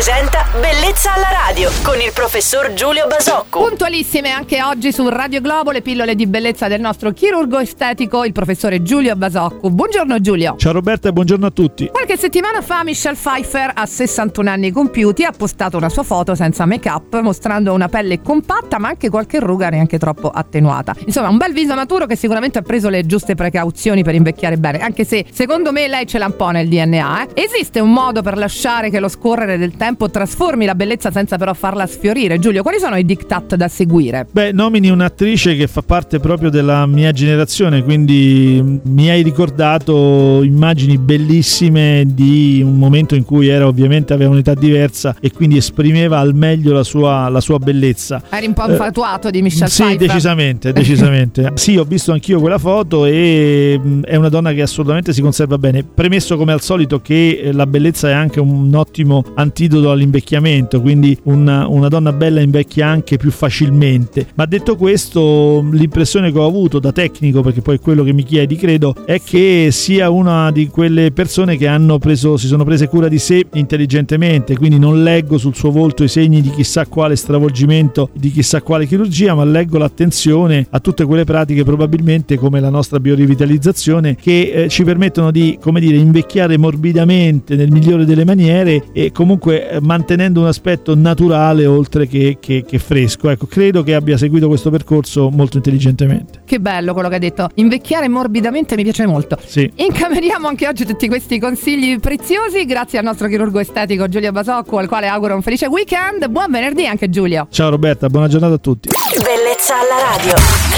presenta Bellezza alla radio con il professor Giulio Basocco. Puntualissime anche oggi su Radio Globo le pillole di bellezza del nostro chirurgo estetico, il professore Giulio Basocco. Buongiorno Giulio. Ciao Roberta e buongiorno a tutti. Qualche settimana fa Michelle Pfeiffer, a 61 anni compiuti, ha postato una sua foto senza make-up, mostrando una pelle compatta ma anche qualche ruga neanche troppo attenuata. Insomma, un bel viso maturo che sicuramente ha preso le giuste precauzioni per invecchiare bene, anche se secondo me lei ce l'ha un po' nel DNA. Eh? Esiste un modo per lasciare che lo scorrere del tempo trasformi la bellezza senza però farla sfiorire? Giulio, quali sono i diktat da seguire? Beh, nomini un'attrice che fa parte proprio della mia generazione, quindi mi hai ricordato immagini bellissime di un momento in cui era ovviamente aveva un'età diversa e quindi esprimeva al meglio la sua, la sua bellezza. Eri un po' infatuato eh, di Michelle sì, Pfeiffer? decisamente, decisamente. sì, ho visto anch'io quella foto e è una donna che assolutamente si conserva bene. Premesso come al solito che eh, la bellezza è anche un ottimo antidoto all'invecchiamento, quindi una, una donna bella invecchia anche più facilmente. Ma detto questo, l'impressione che ho avuto da tecnico, perché poi è quello che mi chiedi, credo, è che sia una di quelle persone che hanno preso, si sono prese cura di sé intelligentemente, quindi non leggo sul suo volto i segni di chissà quale stravolgimento, di chissà quale chirurgia, ma leggo l'attenzione a tutte quelle pratiche probabilmente come la nostra biorivitalizzazione che eh, ci permettono di, come dire, invecchiare morbidamente nel migliore delle maniere e comunque eh, mantenendo un aspetto naturale oltre che, che, che fresco. Ecco, credo che abbia seguito questo percorso molto intelligentemente. Che bello quello che hai detto. Invecchiare morbidamente mi piace molto. Sì. Incameriamo anche oggi tutti questi consigli preziosi grazie al nostro chirurgo estetico Giulio Basocco, al quale auguro un felice weekend. Buon venerdì anche Giulio. Ciao Roberta, buona giornata a tutti. Bellezza alla radio.